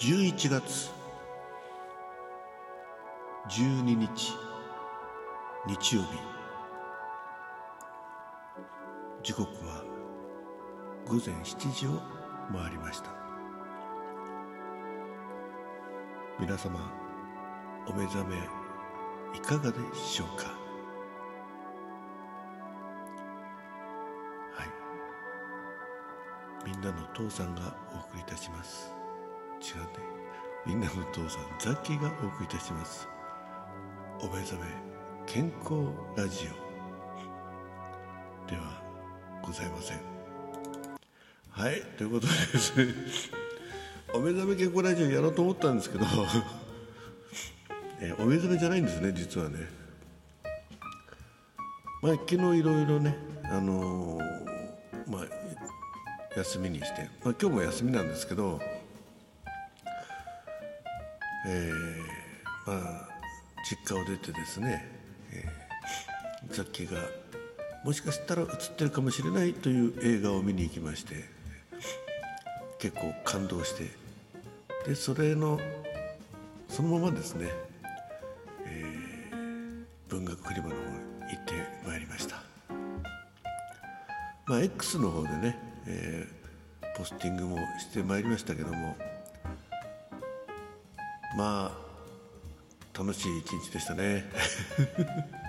11月12日日曜日。時刻は午前7時を回りました。皆様お目覚めいかがでしょうか？はい。みんなの父さんがお送りいたします。違うねみんなの父さんザッキーがお送りいたします。お目覚め健康ラジオ。ではございません。はいということでですねお目覚め健康ラジオやろうと思ったんですけどえお目覚めじゃないんですね実はね。まあ昨日いろいろねあのー、まあ休みにして、まあ、今日も休みなんですけどえー、まあ実家を出てですね、えー、ザッキーがもしかしたら映ってるかもしれないという映画を見に行きまして結構感動してでそれのそのままですね、えー、文学クリマの方に行ってまいりました。まあ X の方でね、えー、ポスティングもしてまいりましたけどもまあ楽しい一日でしたね。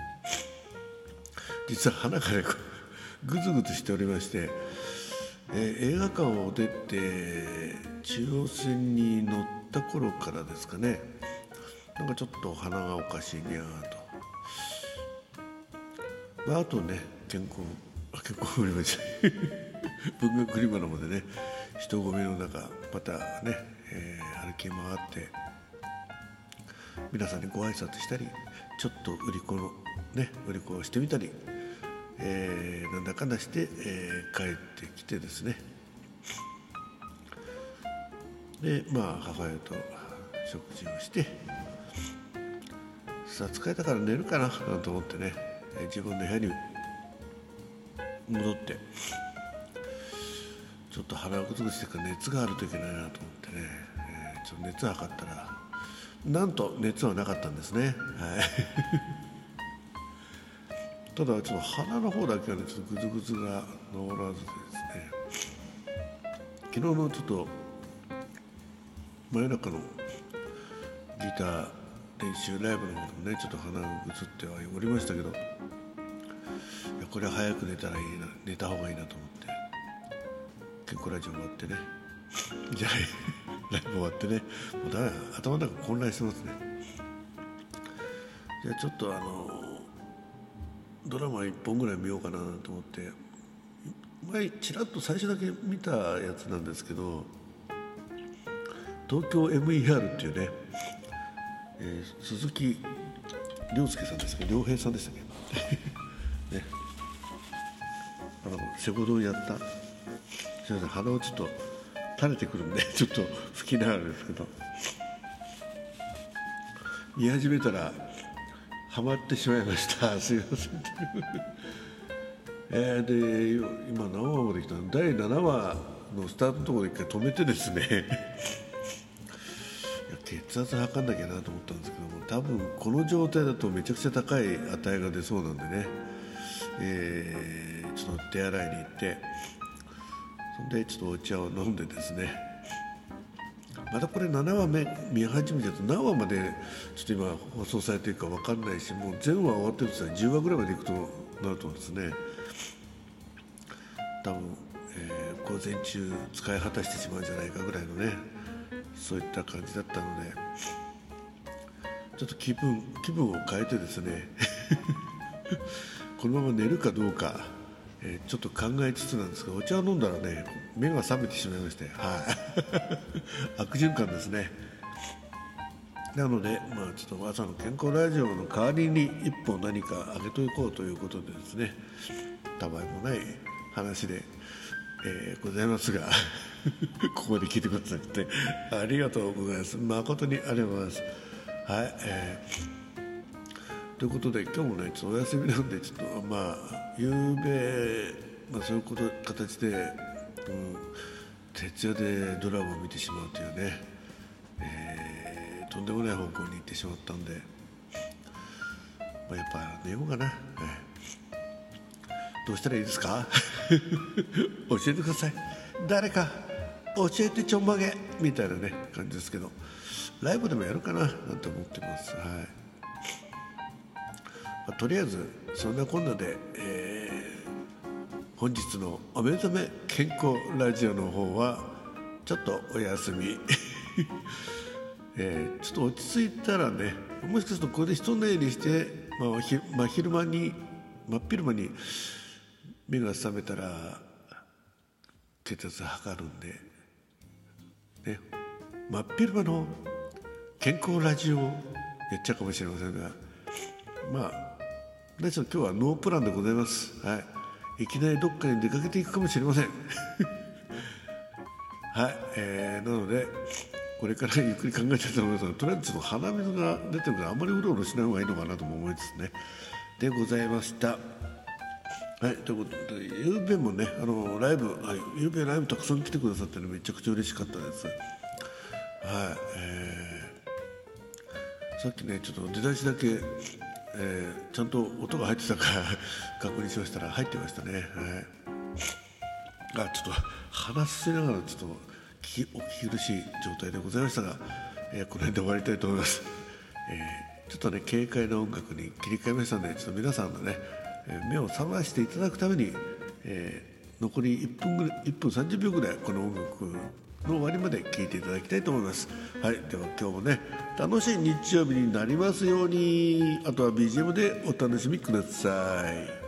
実は鼻がねぐずぐずしておりまして、えー、映画館を出て中央線に乗った頃からですかね。なんかちょっと鼻がおかしいにゃーと、まあ、あとね健康健康売り場じゃ文学売り場の方でね人混みの中またね、えー、歩き回って皆さんにご挨拶したりちょっと売り子のね売り子をしてみたり、えー、なんだかんだして、えー、帰ってきてですね。でまあ母親と食事をしてさあ疲れたから寝るかななんて思ってね自分の部屋に戻ってちょっと腹をぐつぐつしてから熱があるといけないなと思ってね、えー、ちょっと熱測ったらなんと熱はなかったんですね、はい、ただちょっと鼻の方だけはねちょっとぐずぐずが治らずですね。昨日のちょっと真夜中のギター練習ライブの方でもねちょっと鼻がぐずってはおりましたけどいやこれは早く寝たらいいな寝た方がいいなと思って健康ラジオ終わってね。じゃあライブ終わってねもうだ頭の中混乱してますね。じゃあちょっとあのドラマ1本ぐらい見ようかなと思って前ちらっと最初だけ見たやつなんですけど東京 MER っていうね、えー、鈴木亮介さんですか良平さんでしたっけ？ね。あのセコドをやったすいません鼻をちょっと垂れてくるんでちょっと吹きながらですけど。見始めたらハマってしまいました。すいません。えー、で今何話まで来たの？第7話のスタートのところで一回止めてですね。血圧測んなきゃなと思ったんですけども多分この状態だとめちゃくちゃ高い値が出そうなんでね、えー、ちょっと手洗いに行って。そんでちょっとお茶を飲んでですねまたこれ7話目見始めちゃうと何話までちょっと今放送されてるか分かんないしもう全話終わってるとしたら10話ぐらいまでいくとなるとですね多分、えー、午前中使い果たしてしまうんじゃないかぐらいのねそういった感じだったのでちょっと気分気分を変えてですね このまま寝るかどうかえー、ちょっと考えつつなんですがお茶を飲んだらね目が覚めてしまいまして、はい、悪循環ですね。なので、まあ、ちょっと朝の健康ラジオの代わりに一本何かあげといこうということでですねたまいもない話で、えー、ございますが ここで聞いてくださってありがとうございます。誠にありがとうございます。はい、えーということで今日もねちょっとお休みなんでちょっとまあ夕べ、まあ、そういうこと形で、うん、徹夜でドラマを見てしまうというね、とんでもない方向に行ってしまったんで、まあ、やっぱ寝ようかな、どうしたらいいですか？教えてください。誰か教えてちょんまげみたいなね感じですけどライブでもやるかななんて思ってます。はい、まあ、とりあえずそんなこんなで、えー、本日のお目覚め健康ラジオの方はちょっとお休み。えー、ちょっと落ち着いたらねもしかするとここで一寝入りして、まあ、ひ真昼間に真っ昼間に目が覚めたら血圧測るんで、ね、真っ昼間の健康ラジオやっちゃうかもしれませんがまあ何しろ今日はノープランでございます、はい、いきなりどっかに出かけていくかもしれません。はい、えー、なのでこれから ゆっくり考えたいと思いますがとりあえずちょっと鼻水が出てるからあんまりうろうろしない方がいいのかなとも思いつつね。でございました。はい、ということで、ゆうべもね、あのライブ、はい、ゆうべライブたくさん来てくださってめちゃくちゃ嬉しかったです。はい、えー、さっきね、ちょっと出だしだけ、えー、ちゃんと音が入ってたか確認しましたら入ってましたね。はい。あ、ちょっと話しながらちょっと聞きお聞き苦しい状態でございましたが、えー、この辺で終わりたいと思います、えー、ちょっとね軽快な音楽に切り替えましたのでちょっと皆さんのね、目を覚ましていただくために、えー、残り1分ぐらい1分30秒ぐらいこの音楽の終わりまで聞いていただきたいと思います。はいでは今日もね楽しい日曜日になりますように。あとは BGM でお楽しみください。